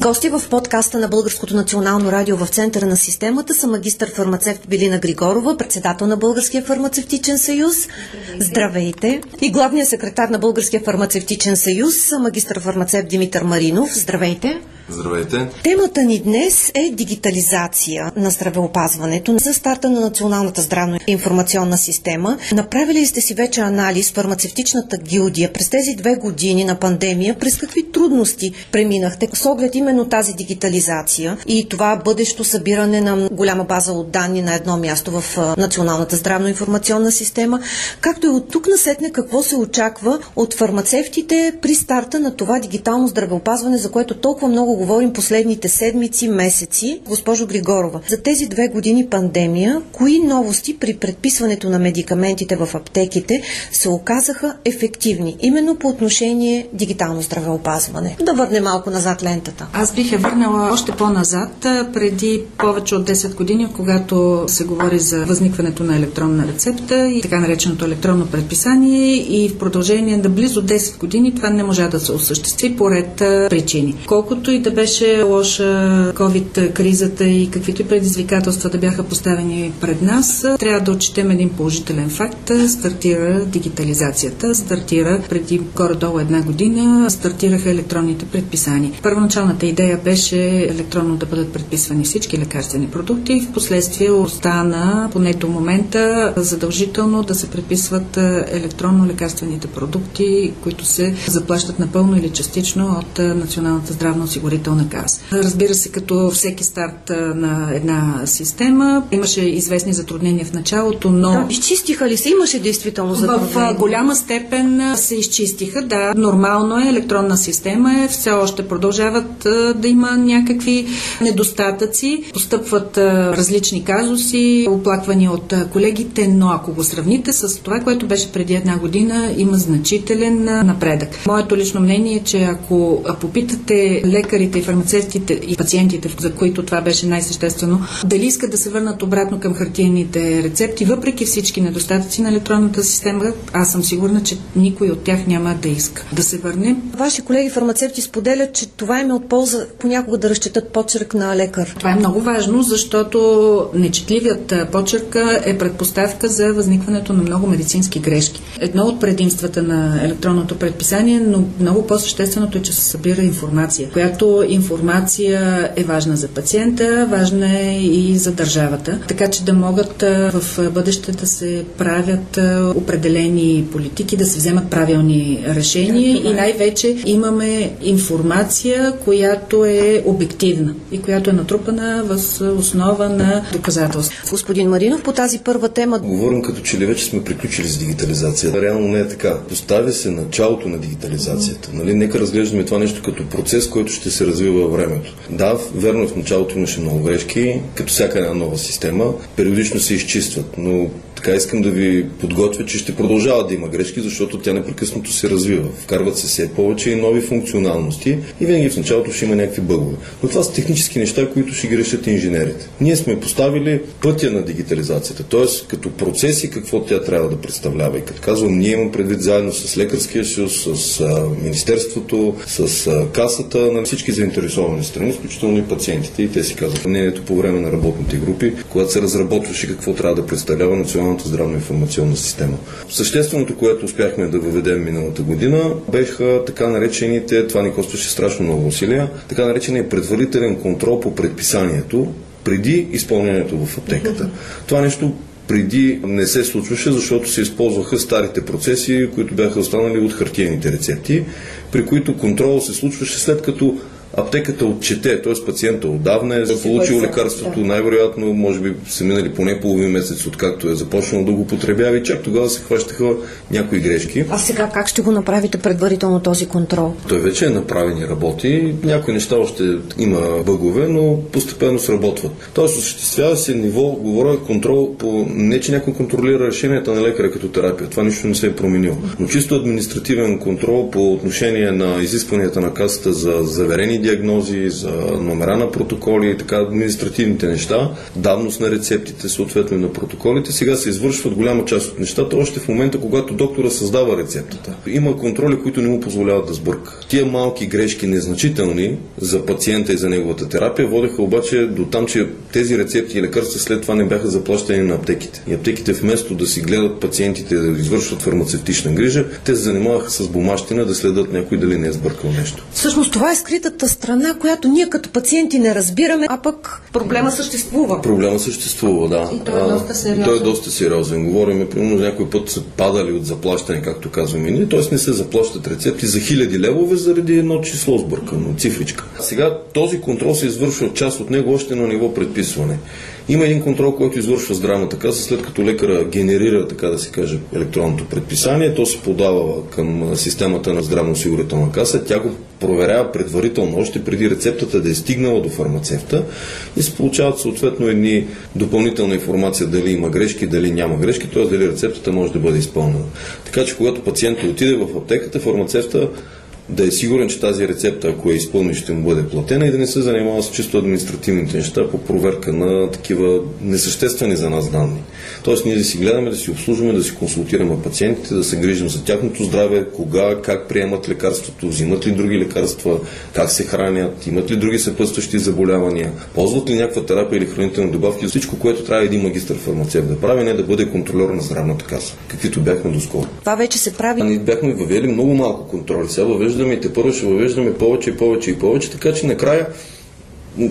Гости в подкаста на Българското национално радио в центъра на системата са магистър фармацевт Билина Григорова, председател на Българския фармацевтичен съюз. Здравейте! И главният секретар на Българския фармацевтичен съюз, магистър фармацевт Димитър Маринов. Здравейте! Здравейте! Темата ни днес е дигитализация на здравеопазването за старта на Националната здравна информационна система. Направили сте си вече анализ фармацевтичната гилдия през тези две години на пандемия, през какви трудности преминахте с оглед именно тази дигитализация и това бъдещо събиране на голяма база от данни на едно място в Националната здравна информационна система, както и от тук насетне какво се очаква от фармацевтите при старта на това дигитално здравеопазване, за което толкова много говорим последните седмици, месеци. Госпожо Григорова, за тези две години пандемия, кои новости при предписването на медикаментите в аптеките се оказаха ефективни, именно по отношение дигитално здравеопазване? Да върне малко назад лентата. Аз бих я върнала още по-назад, преди повече от 10 години, когато се говори за възникването на електронна рецепта и така нареченото електронно предписание и в продължение на близо 10 години това не може да се осъществи по ред причини. Колкото и да беше лоша COVID-кризата и каквито и предизвикателства да бяха поставени пред нас, трябва да отчетем един положителен факт. Стартира дигитализацията, стартира преди горе-долу една година, стартираха електронните предписания. Първоначалната идея беше електронно да бъдат предписвани всички лекарствени продукти и в последствие остана, поне до момента, задължително да се предписват електронно лекарствените продукти, които се заплащат напълно или частично от Националната здравна осигурителна каса. Разбира се, като всеки старт на една система, имаше известни затруднения в началото, но... Да, изчистиха ли се? Имаше действително затруднения? В голяма степен се изчистиха, да. Нормално е, електронна система е, все още продължават да има някакви недостатъци, постъпват различни казуси, оплаквания от колегите, но ако го сравните с това, което беше преди една година, има значителен напредък. Моето лично мнение е, че ако попитате лекари лекарите и фармацевтите и пациентите, за които това беше най-съществено, дали искат да се върнат обратно към хартиените рецепти, въпреки всички недостатъци на електронната система, аз съм сигурна, че никой от тях няма да иска да се върне. Ваши колеги фармацевти споделят, че това им е от полза понякога да разчитат почерк на лекар. Това е много важно, защото нечетливият почерк е предпоставка за възникването на много медицински грешки. Едно от предимствата на електронното предписание, но много по-същественото е, че се събира информация, която информация е важна за пациента, важна е и за държавата, така че да могат в бъдеще да се правят определени политики, да се вземат правилни решения да, и най-вече имаме информация, която е обективна и която е натрупана в основа на доказателства. Господин Маринов, по тази първа тема... Говорим като че ли вече сме приключили с дигитализацията. Реално не е така. Поставя се началото на дигитализацията. Нали? Нека разглеждаме това нещо като процес, който ще се развива във времето. Да, верно, в началото имаше много грешки, като всяка една нова система, периодично се изчистват, но така искам да ви подготвя, че ще продължава да има грешки, защото тя непрекъснато се развива. Вкарват се все повече и нови функционалности и винаги в началото ще има някакви бъгове. Но това са технически неща, които ще ги решат инженерите. Ние сме поставили пътя на дигитализацията, т.е. като процеси какво тя трябва да представлява. И като казвам, ние имам предвид заедно с Лекарския съюз, с а, Министерството, с а, касата, на всички заинтересовани страни, включително и пациентите. И те си казват мнението по време на работните групи, когато се разработваше какво трябва да представлява Националната здравна информационна система. Същественото, което успяхме да въведем миналата година, беха така наречените, това ни костваше страшно много усилия, така наречения предварителен контрол по предписанието преди изпълнението в аптеката. Това нещо преди не се случваше, защото се използваха старите процеси, които бяха останали от хартиените рецепти, при които контрол се случваше след като аптеката отчете, т.е. пациента отдавна е получил лекарството, да. най-вероятно, може би са минали поне половин месец, откакто е започнал да го потребява и чак тогава се хващаха някои грешки. А сега как ще го направите предварително този контрол? Той вече е направен и работи. Някои неща още има бъгове, но постепенно сработват. Тоест, осъществява се ниво, говоря контрол по не, че някой контролира решенията на лекаря като терапия. Това нищо не се е променило. Но чисто административен контрол по отношение на изискванията на касата за заверени диагнози, за номера на протоколи и така административните неща, давност на рецептите, съответно на протоколите, сега се извършват голяма част от нещата, още в момента, когато доктора създава рецептата. Има контроли, които не му позволяват да сбърка. Тия малки грешки, незначителни за пациента и за неговата терапия, водеха обаче до там, че тези рецепти и лекарства след това не бяха заплащани на аптеките. И аптеките вместо да си гледат пациентите да извършват фармацевтична грижа, те се занимаваха с бумащина да следят някой дали не е сбъркал нещо. Всъщност това е скритата страна, която ние като пациенти не разбираме, а пък проблема съществува. Проблема съществува, да. И той е доста сериозен. той е доста сериозен. Говорим, примерно, някой път са падали от заплащане, както казваме ние, т.е. не се заплащат рецепти за хиляди левове заради едно число сбъркано, цифричка. Сега този контрол се извършва част от него още на ниво предписване. Има един контрол, който извършва здравната каса, след като лекара генерира, така да се каже, електронното предписание, то се подава към системата на здравноосигурителна каса, тя го проверява предварително, още преди рецептата да е стигнала до фармацевта и се получават съответно едни допълнителна информация дали има грешки, дали няма грешки, т.е. дали рецептата може да бъде изпълнена. Така че когато пациентът отиде в аптеката, фармацевта да е сигурен, че тази рецепта, ако я изпълни, ще му бъде платена и да не се занимава с чисто административните неща по проверка на такива несъществени за нас данни. Тоест ние да си гледаме, да си обслужваме, да си консултираме пациентите, да се грижим за тяхното здраве, кога, как приемат лекарството, взимат ли други лекарства, как се хранят, имат ли други съпътстващи заболявания, ползват ли някаква терапия или хранителни добавки, всичко, което трябва един магистър фармацевт да прави, не да бъде контролер на здравната каса, каквито бяхме доскоро. Това вече се прави. Ние бяхме въвели много малко контроли. Сега въвеждаме и те първо ще въвеждаме повече и повече и повече, така че накрая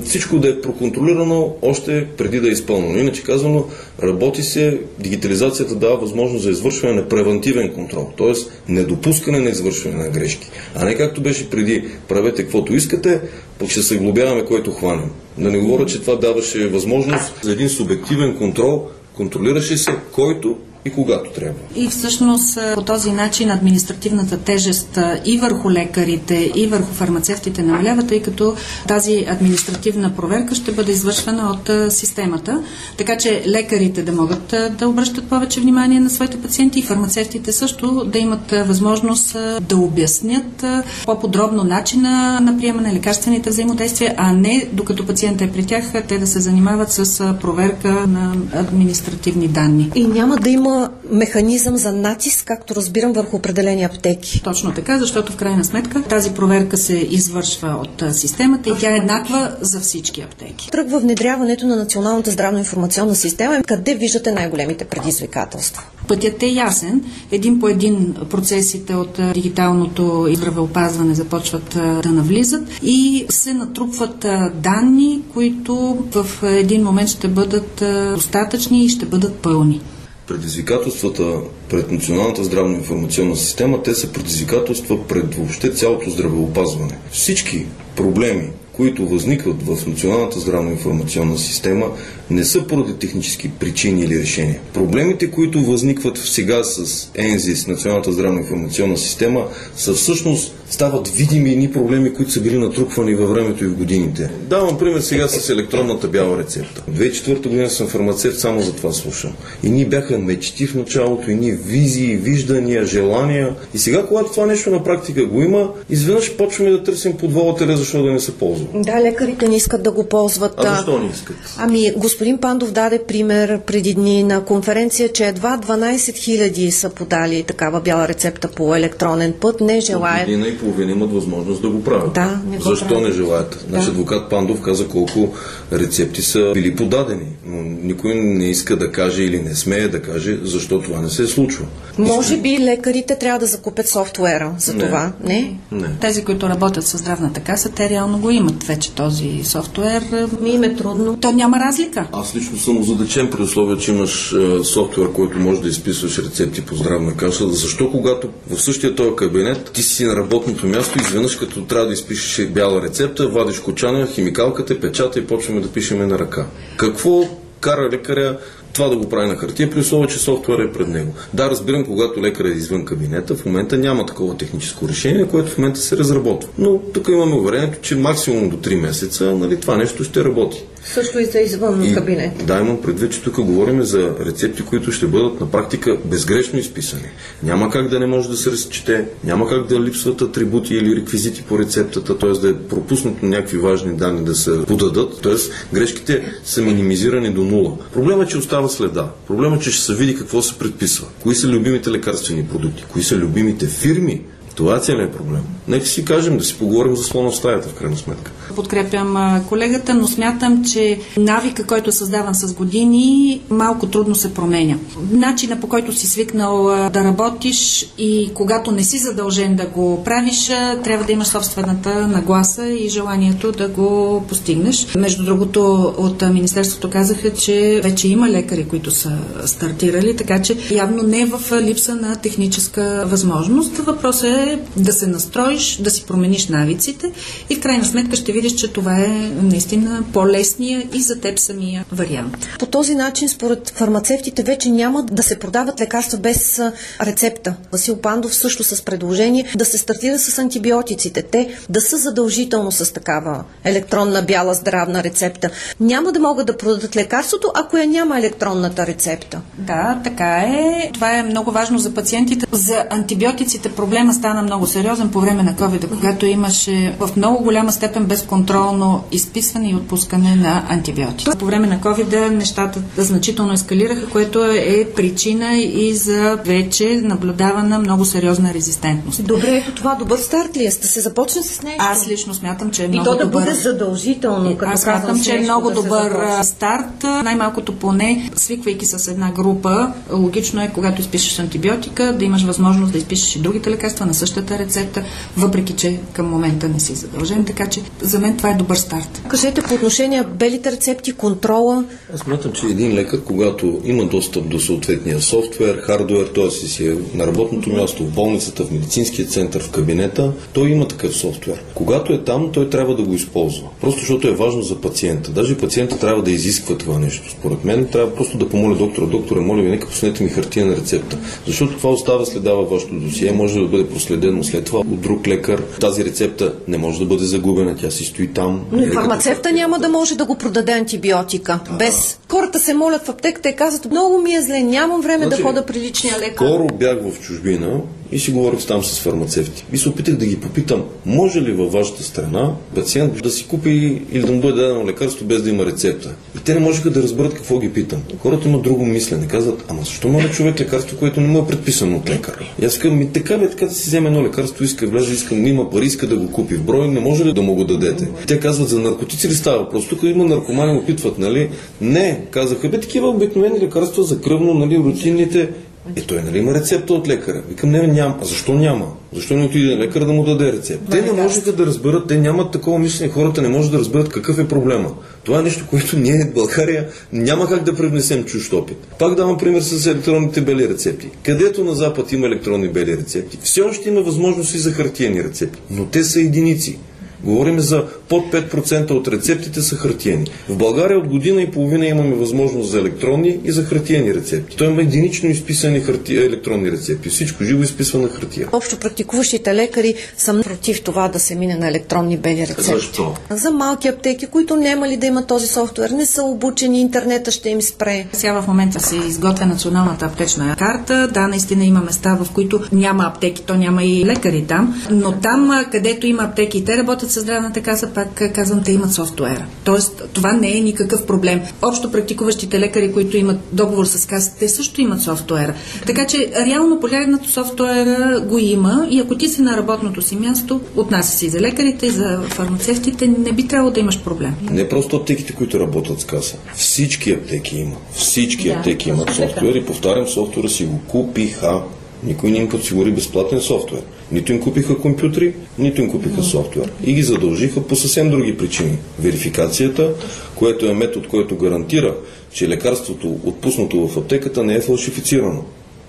всичко да е проконтролирано още преди да е изпълнено. Иначе казано, работи се, дигитализацията дава възможност за извършване на превентивен контрол, т.е. недопускане на извършване на грешки. А не както беше преди, правете каквото искате, пък ще се глобяваме, което хванем. Да не говоря, че това даваше възможност за един субективен контрол, контролираше се който и когато трябва. И всъщност по този начин административната тежест и върху лекарите, и върху фармацевтите намалява, тъй като тази административна проверка ще бъде извършвана от системата, така че лекарите да могат да обръщат повече внимание на своите пациенти и фармацевтите също да имат възможност да обяснят по-подробно начина на приемане на лекарствените взаимодействия, а не докато пациента е при тях, те да се занимават с проверка на административни данни. И няма да има механизъм за натиск, както разбирам, върху определени аптеки. Точно така, защото в крайна сметка тази проверка се извършва от системата и тя е еднаква за всички аптеки. Тръгва внедряването на Националната здравна информационна система. Къде виждате най-големите предизвикателства? Пътят е ясен. Един по един процесите от дигиталното здравеопазване започват да навлизат и се натрупват данни, които в един момент ще бъдат достатъчни и ще бъдат пълни предизвикателствата пред Националната здравна информационна система, те са предизвикателства пред въобще цялото здравеопазване. Всички проблеми, които възникват в Националната здравна информационна система, не са поради технически причини или решения. Проблемите, които възникват сега с ЕНЗИ, с Националната здравна информационна система, са всъщност стават видими едни проблеми, които са били натрупвани във времето и в годините. Давам пример сега с електронната бяла рецепта. 2004 година съм фармацевт, само за това слушам. И ние бяха мечти в началото, и ние визии, виждания, желания. И сега, когато това нещо на практика го има, изведнъж почваме да търсим подволателя, защо да не се ползва. Да, лекарите не искат да го ползват. А защо не искат? Ами, господин Пандов даде пример преди дни на конференция, че едва 12 000 са подали такава бяла рецепта по електронен път, не желаят и половина имат възможност да го правят. Да, не го Защо правят. не желаят? Значи адвокат Пандов каза колко рецепти са били подадени. Но никой не иска да каже или не смее да каже защо това не се е случва. Може би лекарите трябва да закупят софтуера за Не. това. Не? Не. Тези, които работят с здравната каса, те реално го имат вече този софтуер. Ми им е трудно. То няма разлика. Аз лично съм озадачен при условие, че имаш е, софтуер, който може да изписваш рецепти по здравна каша. Защо когато в същия този кабинет ти си на работното място, изведнъж като трябва да изпишеш бяла рецепта, вадиш кочана, химикалката, печата и почваме да пишеме на ръка. Какво кара лекаря това да го прави на хартия, при условие, че софтуер е пред него. Да, разбирам, когато лекарът е извън кабинета, в момента няма такова техническо решение, което в момента се разработва. Но тук имаме уверението, че максимум до 3 месеца нали, това нещо ще работи. Също и за извън кабинет. Да, имам предвид, че тук говорим за рецепти, които ще бъдат на практика безгрешно изписани. Няма как да не може да се разчете, няма как да липсват атрибути или реквизити по рецептата, т.е. да е пропуснато някакви важни данни да се подадат, т.е. грешките са минимизирани до нула. Проблемът е, че остава следа. Проблемът е, че ще се види какво се предписва. Кои са любимите лекарствени продукти, кои са любимите фирми, това е целият проблем. Нека си кажем, да си поговорим за слона в стаята, в крайна сметка. Подкрепям колегата, но смятам, че навика, който е създаван с години, малко трудно се променя. Начина по който си свикнал да работиш и когато не си задължен да го правиш, трябва да имаш собствената нагласа и желанието да го постигнеш. Между другото, от Министерството казаха, че вече има лекари, които са стартирали, така че явно не е в липса на техническа възможност. Въпросът е да се настроиш, да си промениш навиците и в крайна сметка ще видиш, че това е наистина по-лесния и за теб самия вариант. По този начин, според фармацевтите, вече няма да се продават лекарства без рецепта. Васил Пандов също с предложение да се стартира с антибиотиците. Те да са задължително с такава електронна бяла здравна рецепта. Няма да могат да продадат лекарството, ако я няма електронната рецепта. Да, така е. Това е много важно за пациентите. За антибиотиците проблема стана много сериозен по време на COVID, когато имаше в много голяма степен безконтролно изписване и отпускане на антибиотици. По време на COVID нещата значително ескалираха, което е причина и за вече наблюдавана много сериозна резистентност. Добре, това добър старт ли е? Да се започне с нещо? Аз лично смятам, че е И много то да добър. бъде задължително. Като Аз смятам, че е много да добър старт. Най-малкото поне, свиквайки с една група, логично е, когато изпишеш антибиотика, да имаш възможност да изпишеш и другите лекарства на същата рецепта, въпреки че към момента не си задължен. Така че за мен това е добър старт. Кажете по отношение белите рецепти, контрола. Аз смятам, че един лекар, когато има достъп до съответния софтуер, хардуер, т.е. си е на работното място, в болницата, в медицинския център, в кабинета, той има такъв софтуер. Когато е там, той трябва да го използва. Просто защото е важно за пациента. Даже пациента трябва да изисква това нещо. Според мен трябва просто да помоля доктора, доктора, моля ви, нека пуснете ми хартия на рецепта. Защото това остава следа във вашето досие, може да бъде проследено след това от друг лекар. Тази рецепта не може да бъде загубена, тя си стои там. Но фармацевта няма да може да го продаде антибиотика. Без. Хората се молят в аптеката и казват, много ми е зле, нямам време Значи, да хода при личния лекар. Скоро бях в чужбина и си говорих там с фармацевти. И се опитах да ги попитам, може ли във вашата страна пациент да си купи или да му бъде дадено лекарство без да има рецепта. И те не можеха да разберат какво ги питам. Хората имат друго мислене. Казват, ама защо може човек лекарство, което не му е предписано от лекар? И аз казвам, ми така ли, така да си вземе едно лекарство, иска влезе, иска, има пари, иска да го купи в брой, не може ли да му го дадете? Те казват, за наркотици ли става въпрос? Тук има наркомани, опитват, нали? Не, казаха, бе, такива обикновени лекарства за кръвно, нали, рутинните. Е, той нали има рецепта от лекаря? Викам, не, няма. А защо няма? Защо не отиде лекар да му даде рецепт? Те не можеха да разберат, те нямат такова мислене, хората не можат да разберат какъв е проблема. Това е нещо, което ние в България няма как да привнесем чужд опит. Пак давам пример с електронните бели рецепти. Където на Запад има електронни бели рецепти, все още има възможност и за хартиени рецепти, но те са единици. Говорим за под 5% от рецептите са хартиени. В България от година и половина имаме възможност за електронни и за хартиени рецепти. Той има единично изписани харти... електронни рецепти. Всичко живо изписва на хартия. Общо практикуващите лекари са против това да се мине на електронни бели рецепти. Защо? За малки аптеки, които няма ли да имат този софтуер, не са обучени, интернета ще им спре. Сега в момента се изготвя националната аптечна карта. Да, наистина има места, в които няма аптеки, то няма и лекари там. Но там, където има аптеки те работят със здравната каса, пак казвам, те имат софтуера. Тоест, това не е никакъв проблем. Общо практикуващите лекари, които имат договор с касата, те също имат софтуера. Така че, реално погледнато софтуера го има и ако ти си на работното си място, отнася си за лекарите и за фармацевтите, не би трябвало да имаш проблем. Не просто аптеките, които работят с каса. Всички аптеки има. Всички да, аптеки имат софтуер и повтарям, софтуера си го купиха. Никой не им подсигури безплатен софтуер. Нито им купиха компютри, нито им купиха софтуер. И ги задължиха по съвсем други причини. Верификацията, което е метод, който гарантира, че лекарството, отпуснато в аптеката, не е фалшифицирано.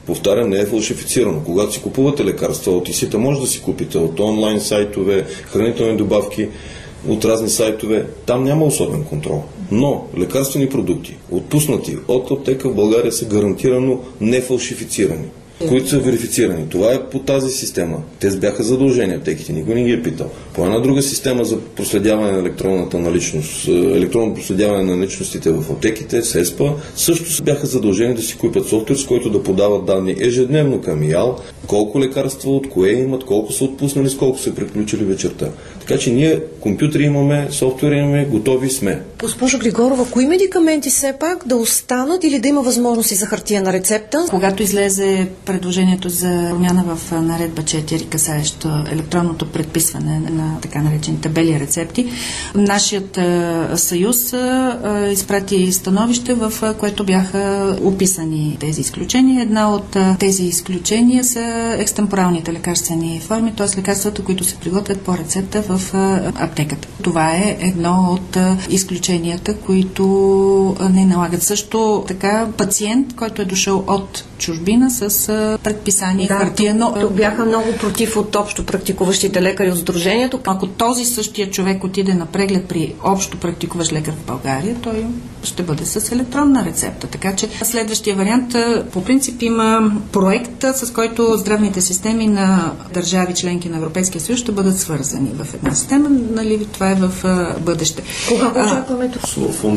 Повтарям, не е фалшифицирано. Когато си купувате лекарства от ИСИТА, може да си купите от онлайн сайтове, хранителни добавки, от разни сайтове. Там няма особен контрол. Но лекарствени продукти, отпуснати от аптека в България, са гарантирано нефалшифицирани които са верифицирани. Това е по тази система. Те бяха задължени аптеките, никой не ги е питал. По една друга система за проследяване на електронната наличност, е, електронно проследяване на наличностите в аптеките, СЕСПА, също бяха задължени да си купят софтуер, с който да подават данни ежедневно към ИАЛ, колко лекарства от кое имат, колко са отпуснали, с колко са приключили вечерта. Така че ние компютри имаме, софтуер имаме, готови сме. Госпожо Григорова, кои медикаменти все пак да останат или да има възможност и за хартия на рецепта? Когато излезе предложението за промяна в наредба 4, касаещо електронното предписване на така наречените бели рецепти, нашият съюз изпрати становище, в което бяха описани тези изключения. Една от тези изключения са екстемпоралните лекарствени форми, т.е. лекарствата, които се приготвят по рецепта в аптеката. Това е едно от изключенията, които не налагат. Също така пациент, който е дошъл от чужбина с предписание да, хартиено. Тук, тук бяха много против от общо практикуващите лекари от Сдружението. Ако този същия човек отиде на преглед при общо практикуващ лекар в България, той ще бъде с електронна рецепта. Така че следващия вариант по принцип има проект, с който здравните системи на държави членки на Европейския съюз ще бъдат свързани в една система. Нали, това е в бъдеще. Кога го очакваме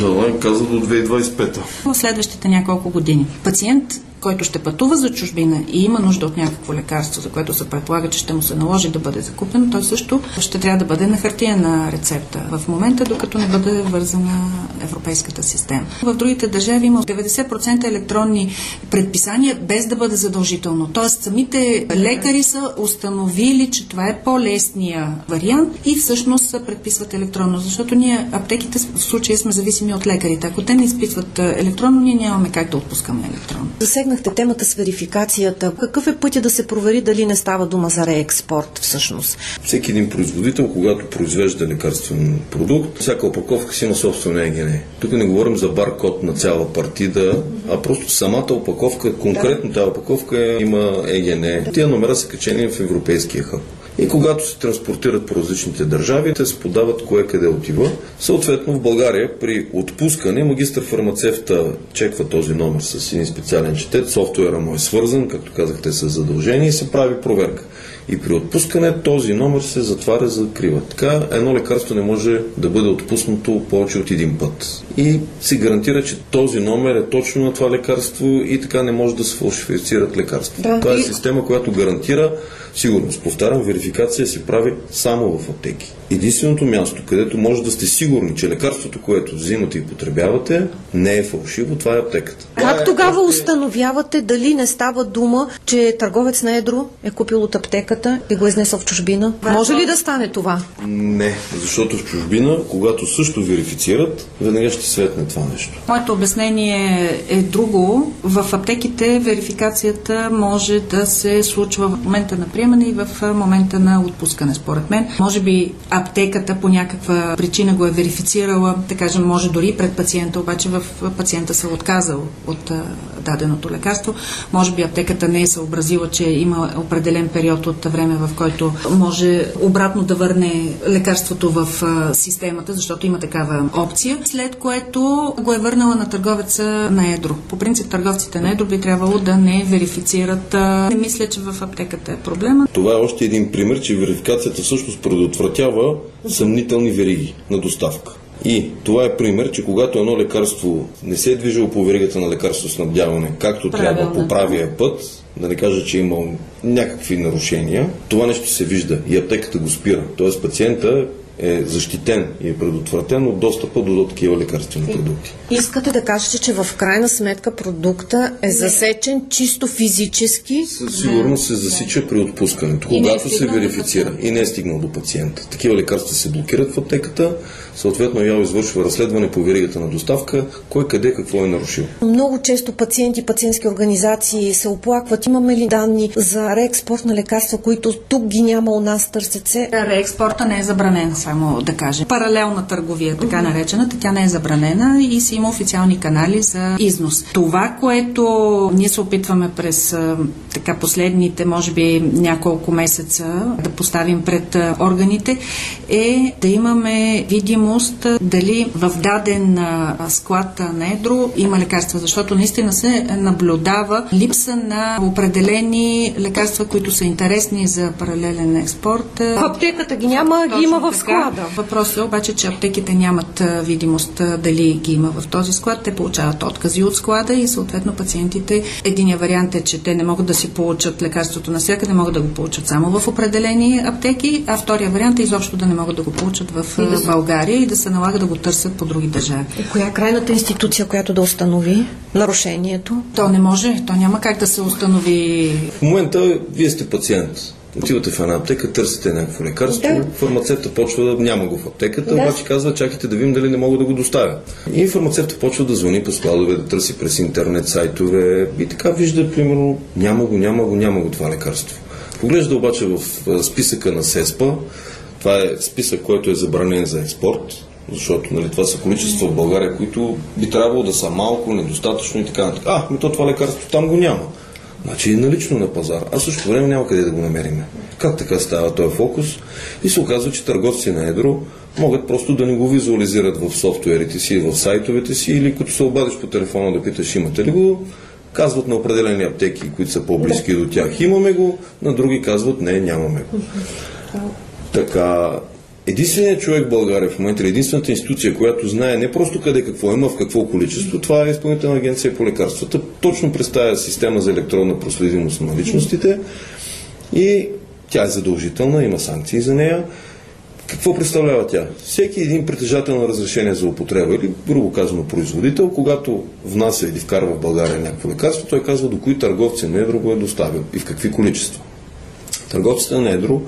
Лайн каза до 2025. В следващите няколко години. Пациент който ще пътува за чужбина и има нужда от някакво лекарство, за което се предполага, че ще му се наложи да бъде закупено, той също ще трябва да бъде на хартиена рецепта в момента, докато не бъде вързана европейската система. В другите държави има 90% електронни предписания без да бъде задължително. Тоест самите лекари са установили, че това е по-лесния вариант и всъщност предписват електронно, защото ние аптеките в случая сме зависими от лекарите. Ако те не изпитват електронно, ние нямаме как да отпускаме електронно засегнахте темата с верификацията. Какъв е пътя да се провери дали не става дума за реекспорт всъщност? Всеки един производител, когато произвежда лекарствен продукт, всяка опаковка си има собствена ЕГН. Тук не говорим за баркод на цяла партида, а просто самата опаковка, конкретно тази опаковка има ЕГН. Тия номера са качени в европейския хъб. И когато се транспортират по различните държави, те се подават кое къде отива. Съответно в България при отпускане магистър фармацевта чеква този номер с един специален четет, софтуера му е свързан, както казахте, с задължение и се прави проверка. И при отпускане този номер се затваря, закрива. Така едно лекарство не може да бъде отпуснато повече от един път. И се гарантира, че този номер е точно на това лекарство и така не може да се фалшифицират лекарства. Да, това е система, която гарантира сигурност. Повтарям, верификация се прави само в аптеки. Единственото място, където може да сте сигурни, че лекарството, което взимате и потребявате, не е фалшиво, това е аптеката. Как тогава установявате дали не става дума, че търговец на едро е купил от аптеката и го е изнесъл в чужбина? Може ли да стане това? Не, защото в чужбина, когато също верифицират, веднага ще светне това нещо. Моето обяснение е друго. В аптеките верификацията може да се случва в момента на приемане и в момента на отпускане, според мен. Може би аптеката по някаква причина го е верифицирала, да кажем, може дори пред пациента, обаче в пациента се е отказал от даденото лекарство. Може би аптеката не е съобразила, че има определен период от време, в който може обратно да върне лекарството в системата, защото има такава опция, след което го е върнала на търговеца на едро. По принцип търговците на едро би трябвало да не верифицират. Не мисля, че в аптеката е проблема. Това е още един пример, че верификацията всъщност предотвратява съмнителни вериги на доставка. И това е пример, че когато едно лекарство не се е движило по веригата на лекарство снабдяване, както Правилно. трябва по правия път, да не кажа, че има някакви нарушения, това нещо се вижда и аптеката го спира. Тоест пациента е защитен и е предотвратен от достъпа до, такива лекарствени продукти. Искате да кажете, че в крайна сметка продукта е засечен чисто физически? Със сигурност се засича при отпускането, когато е се верифицира и не е стигнал до пациента. Такива лекарства се блокират в аптеката, съответно ЯО извършва разследване по веригата на доставка, кой къде какво е нарушил. Много често пациенти, пациентски организации се оплакват. Имаме ли данни за реекспорт на лекарства, които тук ги няма у нас, търсят се? Реекспорта не е забранен, само да кажем. Паралелна търговия, така наречената, тя не е забранена и си има официални канали за износ. Това, което ние се опитваме през така последните, може би, няколко месеца да поставим пред органите, е да имаме видимост а, дали в даден склад на едро има лекарства, защото наистина се наблюдава липса на определени лекарства, които са интересни за паралелен експорт. В аптеката ги няма, ги има в Точно склада. така. Въпросът е обаче, че аптеките нямат видимост дали ги има в този склад. Те получават откази от склада и съответно пациентите. Единия вариант е, че те не могат да си получат лекарството навсякъде, могат да го получат само в определени аптеки, а втория вариант е изобщо да не могат да го получат в а, България и да се налага да го търсят по други държави. И коя е крайната институция, която да установи нарушението? То не може, то няма как да се установи В момента вие сте пациент. Отивате в една аптека, търсите някакво лекарство, Да. фармацевта почва да няма го в аптеката, Да. обаче казва, чакайте да видим дали не мога да го доставя. И фармацевта почва да звъни по складове, да търси през интернет сайтове и така вижда, примерно, няма го, няма го, няма го това лекарство. Поглежда обаче в списъка на СЕСПА, това е списък, който е забранен за експорт, защото нали, това са количества в България, които би трябвало да са малко, недостатъчно и така нататък. А, ми то това лекарство там го няма. Значи е налично на пазар, а в същото време няма къде да го намериме. Как така става този фокус? И се оказва, че търговци на едро могат просто да не го визуализират в софтуерите си, в сайтовете си или като се обадиш по телефона да питаш имате ли го, казват на определени аптеки, които са по-близки до тях имаме го, на други казват не, нямаме го. Така, единственият човек в България в момента, единствената институция, която знае не просто къде какво има, в какво количество, това е Изпълнителна агенция по лекарствата. Точно представя система за електронна проследимост на личностите и тя е задължителна, има санкции за нея. Какво представлява тя? Всеки един притежател на разрешение за употреба или, грубо казано, производител, когато внася или вкарва в България някакво лекарство, той казва до кои търговци на едро го е доставил и в какви количества. Търговците на едро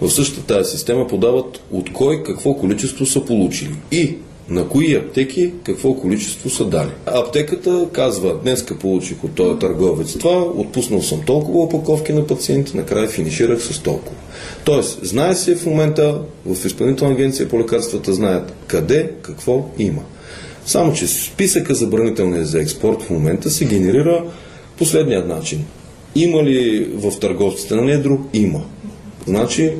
в същата тази система подават от кой какво количество са получили и на кои аптеки какво количество са дали. Аптеката казва, днеска получих от този търговец това, отпуснал съм толкова опаковки на пациенти, накрая финиширах с толкова. Тоест, знае се в момента, в Изпълнителна агенция по лекарствата знаят къде, какво има. Само, че списъка забранителния за експорт в момента се генерира последният начин. Има ли в търговците на недро? Има. Значи,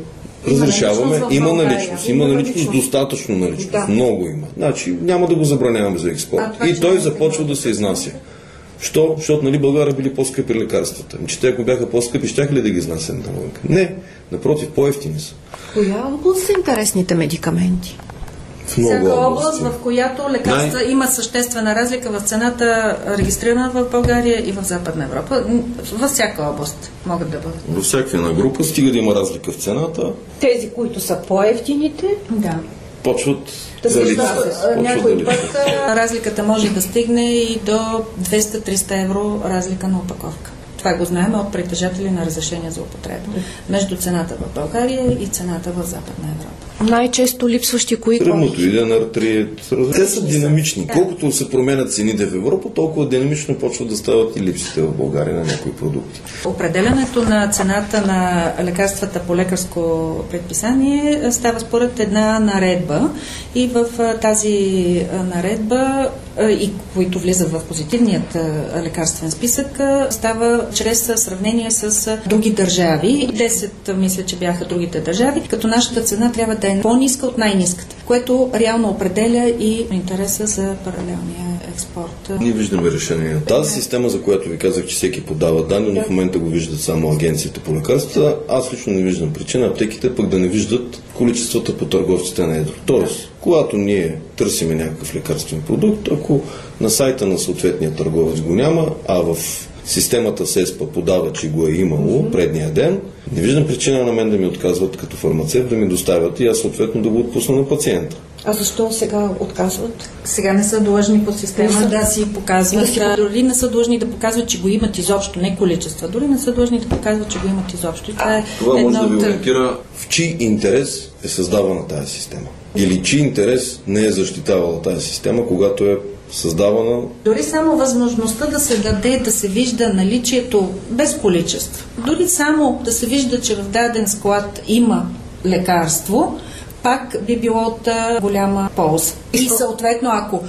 разрешаваме, има наличност, има наличност, достатъчно наличност, Да. много има. Значи, няма да го забраняваме за експорт. А И той започва да се изнася. Що? Защото нали България били по-скъпи лекарствата. Ами, че те ако бяха по-скъпи, щяха ли да ги изнасят навън? Не, напротив, по-ефтини са. Коя област са интересните медикаменти? В много Всяка област, в която лекарства Най- има съществена разлика в цената, регистрирана в България и в Западна Европа. Във всяка област могат да бъдат. Във всяка една група, стига да има разлика в цената, Тези, които са по-ефтините, Да. почват Да се да Някой път разликата може да стигне и до 200-300 евро разлика на опаковка. Това го знаем от притежатели на разрешение за употреба. Между цената в България и цената в Западна Европа. най-често липсващи кои Ревматоиден артрит. Те са динамични. Колкото се променят цените в Европа, толкова динамично почват да стават и липсите в България на някои продукти. Определянето на цената на лекарствата по лекарско предписание става според една наредба и в тази наредба и които влизат в позитивният лекарствен списък става чрез сравнение с други държави. 10 а, мисля, че бяха другите държави, като нашата цена трябва да е по-ниска от най-ниската, което реално определя и интереса за паралелния експорт. Ние виждаме решение. Тази система, за която ви казах, че всеки подава данни, но в момента го виждат само агенциите по лекарства, аз лично не виждам причина аптеките пък да не виждат количествата по търговците на едро. Тоест, когато ние търсиме някакъв лекарствен продукт, ако на сайта на съответния търговец го няма, а в системата СЕСПА подава, че го е имало mm-hmm. предния ден, не виждам причина на мен да ми отказват като фармацевт да ми доставят и аз съответно да го отпусна на пациента. А защо сега отказват? Сега не са длъжни по система да си показват. Да си... Дори не са длъжни да показват, че го имат изобщо, не количества. Дори не са длъжни да показват, че го имат изобщо. И това е това може да ви ориентира в чий интерес е създавана тази система. Или чий интерес не е защитавала тази система, когато е създавана. Дори само възможността да се даде, да се вижда наличието без количество. Дори само да се вижда, че в даден склад има лекарство, пак би било от голяма полза. И съответно, ако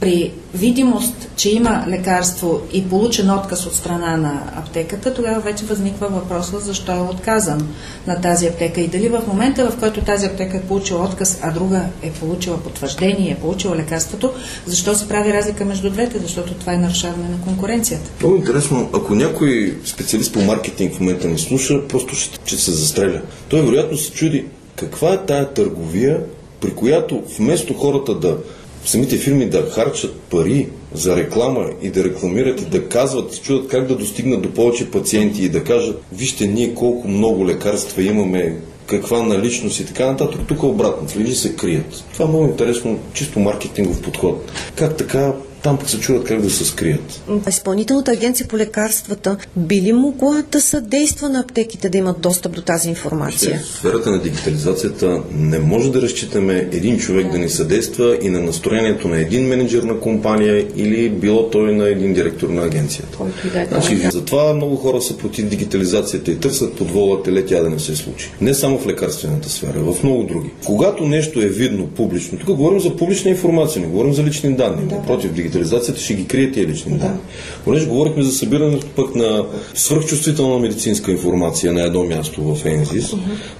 при видимост, че има лекарство и получен отказ от страна на аптеката, тогава вече възниква въпроса защо е отказан на тази аптека и дали в момента, в който тази аптека е получила отказ, а друга е получила потвърждение, е получила лекарството, защо се прави разлика между двете? Защото това е нарушаване на конкуренцията. Много интересно, ако някой специалист по маркетинг в момента не слуша, просто ще, ще се застреля. Той вероятно се чуди каква е тая търговия, при която вместо хората да самите фирми да харчат пари за реклама и да рекламират и да казват, чудат как да достигнат до повече пациенти и да кажат, вижте ние колко много лекарства имаме, каква наличност и така нататък. Тук обратно, или се крият. Това е много интересно, чисто маркетингов подход. Как така там пък се чуват как да се скрият. Изпълнителната агенция по лекарствата би ли могла да съдейства на аптеките да имат достъп до тази информация? В сферата на дигитализацията не може да разчитаме един човек да ни съдейства и на настроението на един менеджер на компания или било той на един директор на агенцията. да е значи, затова много хора са против дигитализацията и търсят подвола теле тя да не се случи. Не само в лекарствената сфера, в много други. Когато нещо е видно публично, тук говорим за публична информация, не говорим за лични данни. Да. Против дигитализацията ще ги крие тия лични данни. Понеже говорихме за събирането пък на свръхчувствителна медицинска информация на едно място в ЕНЗИС,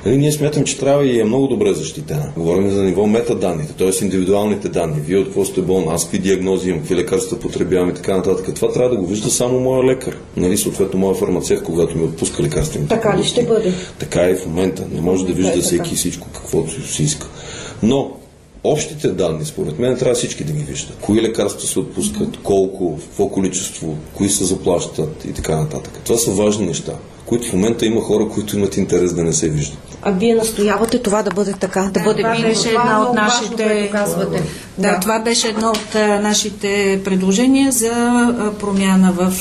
нали, ние смятам, че трябва и е много добре защитена. Говорим за ниво метаданните, т.е. индивидуалните данни. Вие от какво сте болни, аз какви диагнози имам, какви лекарства потребявам и така нататък. Това трябва да го вижда само моя лекар. Нали, съответно, моя фармацевт, когато ми отпуска лекарствени. Така ли ще бъде? Така е в момента. Не може да вижда всеки всичко каквото си иска. Но Общите данни, според мен, трябва всички да ги виждат. Кои лекарства се отпускат, колко, в какво количество, кои се заплащат и така нататък. Това са важни неща които в момента има хора, които имат интерес да не се виждат. А вие настоявате това да бъде така, да, да бъде това беше една от нашите... казвате. Да, да, това беше едно от нашите предложения за промяна в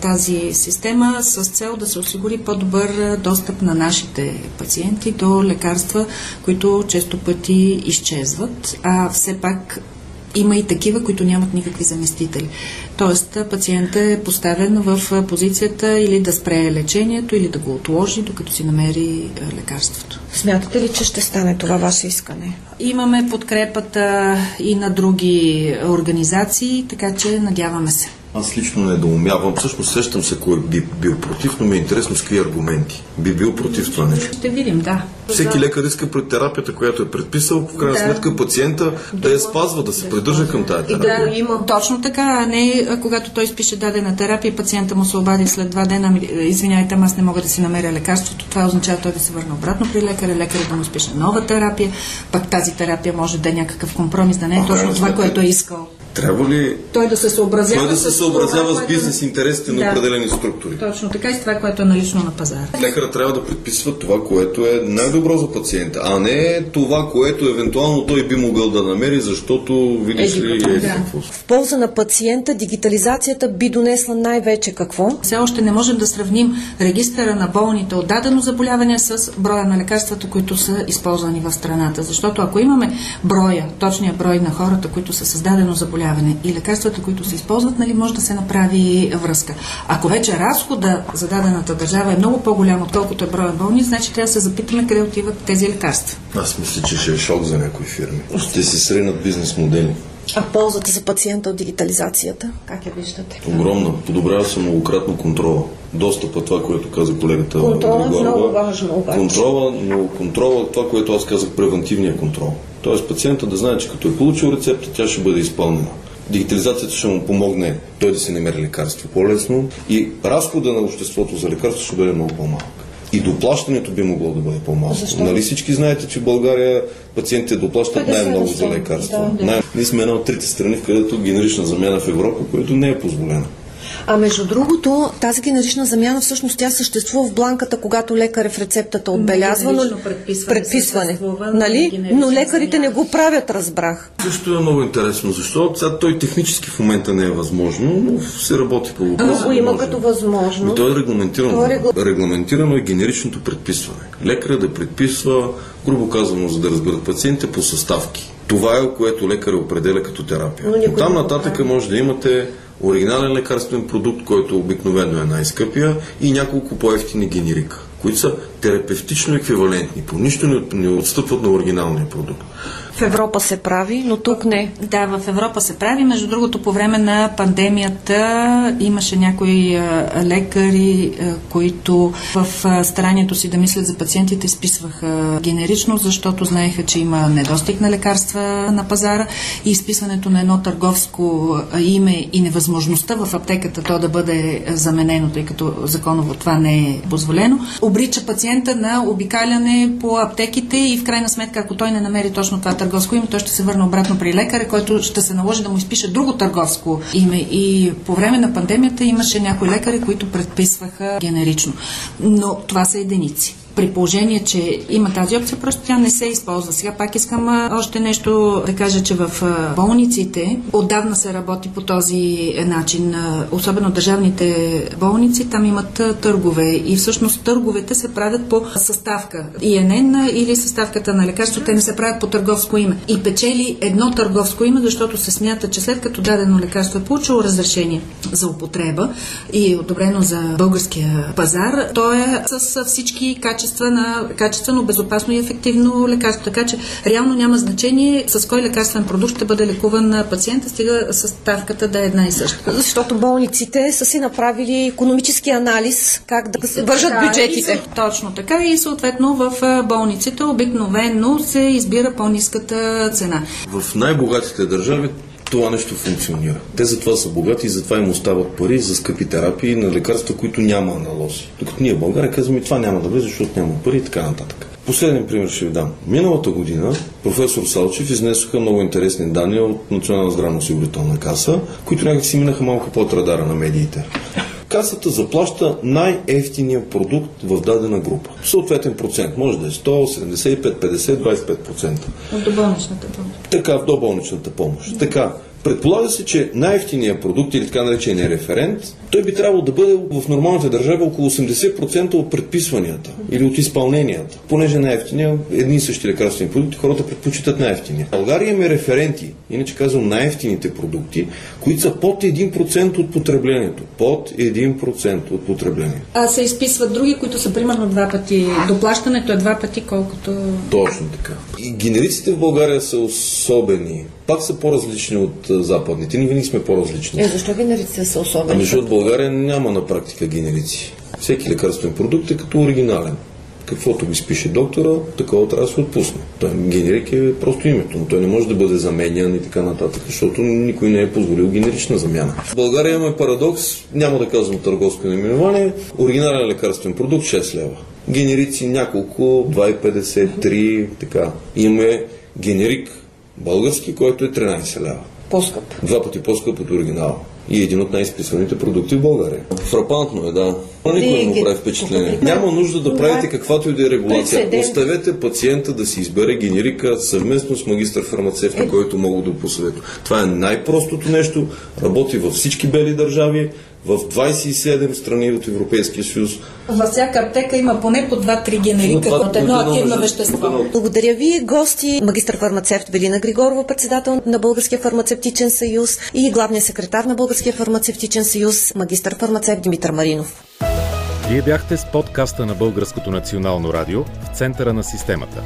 тази система с цел да се осигури по-добър достъп на нашите пациенти до лекарства, които често пъти изчезват, а все пак има и такива, които нямат никакви заместители. Тоест, пациентът е поставен в позицията или да спре лечението, или да го отложи, докато си намери лекарството. Смятате ли, че ще стане това ваше искане? Имаме подкрепата и на други организации, така че надяваме се. Аз лично не доумявам. Всъщност сещам се кой би бил против, но ми е интересно с какви аргументи би бил против това нещо. Ще видим, да. Всеки лекар иска пред терапията, която е предписал, в крайна да. сметка пациента да, да я спазва, да се придържа към тази терапия. Да, има. Точно така, а не когато той спише дадена терапия, пациента му се обади след два дена, ами, извиняйте, аз не мога да си намеря лекарството. Това означава той да се върне обратно при лекаря, лекаря да му спише нова терапия, пък тази терапия може да е някакъв компромис, да не е точно това, което е искал. Трябва ли той да се съобразява, той да се съобразява това, с бизнес интересите да, на определени структури? Точно така и с това, което е налично на пазара. Лекарът трябва да предписва това, което е най-добро за пациента, а не това, което евентуално той би могъл да намери, защото видиш ли е да. какво. В полза на пациента дигитализацията би донесла най-вече какво? Все още не можем да сравним регистъра на болните от дадено заболяване с броя на лекарствата, които са използвани в страната. Защото ако имаме броя, точния брой на хората, които са създадено заболяване, заболяване и лекарствата, които се използват, нали, може да се направи връзка. Ако вече разхода за дадената държава е много по-голям, отколкото е броя болни, значи трябва да се запитаме къде отиват тези лекарства. Аз мисля, че ще е шок за някои фирми. Ще се сринат бизнес модели. А ползата за пациента от дигитализацията, как я виждате? Огромна. Подобрява се многократно контрола. Достъпа, това, което каза колегата Контрола е много важно обаче. Контрола, но контрола, това, което аз казах, превентивния контрол. Тоест пациента да знае, че като е получил рецепта, тя ще бъде изпълнена. Дигитализацията ще му помогне той да си намери лекарство по-лесно и разхода на обществото за лекарство ще бъде много по-малък. И доплащането би могло да бъде по-малко. Нали всички знаете, че в България пациентите доплащат най-много за лекарства. Да, да. Най- Ние сме една от трите страни, в където генерична замяна в Европа, която не е позволена. А между другото, Тази генерична замяна всъщност тя съществува в бланката, когато лекар е в рецептата отбелязва, но предписване, предписване нали? но лекарите не го правят, разбрах. Също е много интересно, защото сега той технически в момента не е възможно, но се работи по въпроса. Но има като възможно. Но то е регламентирано. То е регла... Регламентирано е генеричното предписване. Лекаря да предписва, грубо казано, за да разберат пациентите, по съставки. Това е, което лекаря определя като терапия. Но, но там нататък може да имате оригинален лекарствен продукт, който обикновено е най-скъпия и няколко по-ефтини генерика, които са терапевтично еквивалентни. По нищо не отстъпват на оригиналния продукт. В Европа се прави, но тук не. Да, в Европа се прави. Между другото, по време на пандемията имаше някои лекари, които в старанието си да мислят за пациентите изписваха генерично, защото знаеха, че има недостиг на лекарства на пазара и изписването на едно търговско име и невъзможността в аптеката то да бъде заменено, тъй като законово това не е позволено, обрича пациента на обикаляне по аптеките и в крайна сметка, ако той не намери точно това търговско име, той ще се върне обратно при лекаря, който ще се наложи да му изпише друго търговско име. И по време на пандемията имаше някои лекари, които предписваха генерично. Но това са единици при положение, че има тази опция, просто тя не се използва. Сега пак искам още нещо да кажа, че в болниците отдавна се работи по този начин. А, особено държавните болници, там имат търгове и всъщност търговете се правят по съставка. ИНН или съставката на лекарство, те не се правят по търговско име. И печели едно търговско име, защото се смята, че след като дадено лекарство е получило разрешение за употреба и е одобрено за българския пазар, то е с всички качества на качествено, безопасно и ефективно лекарство. Така че реално няма значение с кой лекарствен продукт ще бъде лекуван пациента, стига съставката да е една и съща. Защото болниците са си направили економически анализ как да се вържат бюджетите. И, точно така и съответно в болниците обикновено се избира по-низката цена. В най-богатите държави това нещо функционира. Те затова са богати и затова им остават пари за скъпи терапии на лекарства, които няма аналози. Докато ние в България казваме, това няма да влезе, защото няма пари и така нататък. Последен пример ще ви дам. Миналата година професор Салчев изнесоха много интересни данни от Национална здравноосигурителна каса, които някак си минаха малко под радара на медиите. Касата заплаща най-ефтиния продукт в дадена група. Съответен процент. Може да е 100, 75, 50, 25%. В доболничната помощ. Така, в доболничната помощ. Така, Предполага се, че най-ефтиният продукт или така наречения референт, той би трябвало да бъде в нормалните държави около 80% от предписванията или от изпълненията. Понеже най-ефтиния, едни и същи лекарствени продукти, хората предпочитат най-ефтиния. България има референти, иначе казвам най-ефтините продукти, които са под 1% от потреблението. Под 1% от потреблението. А се изписват други, които са примерно два пъти. Доплащането е два пъти, колкото... Точно така. И генериците в България са особени пак са по-различни от западните. Ние винаги сме по-различни. Е, защо генериците са особени? Ами, защото България няма на практика генерици. Всеки лекарствен продукт е като оригинален. Каквото ми спише доктора, такова трябва да се отпусне. Той генерик е просто името, но той не може да бъде заменян и така нататък, защото никой не е позволил генерична замяна. В България имаме парадокс, няма да казвам търговско наименование, оригинален лекарствен продукт 6 лева. Генерици няколко, 2,50, 3, така. Имаме генерик български, който е 13 лева. По-скъп. Два пъти по-скъп от оригинала. И един от най-изписаните продукти в България. Фрапантно е, да. Но никой не му прави впечатление. Няма нужда да правите каквато и да е регулация. Оставете пациента да си избере генерика съвместно с магистър фармацевта, е. който мога да посъветва. Това е най-простото нещо. Работи във всички бели държави в 27 страни от Европейския съюз. Във всяка аптека има поне по 2-3 генерика от едно активно вещество. Благодаря ви. Гости магистър фармацевт Велина Григорова, председател на Българския фармацевтичен съюз и главният секретар на Българския фармацевтичен съюз, магистър фармацевт Димитър Маринов. Вие бяхте с подкаста на Българското национално радио в центъра на системата.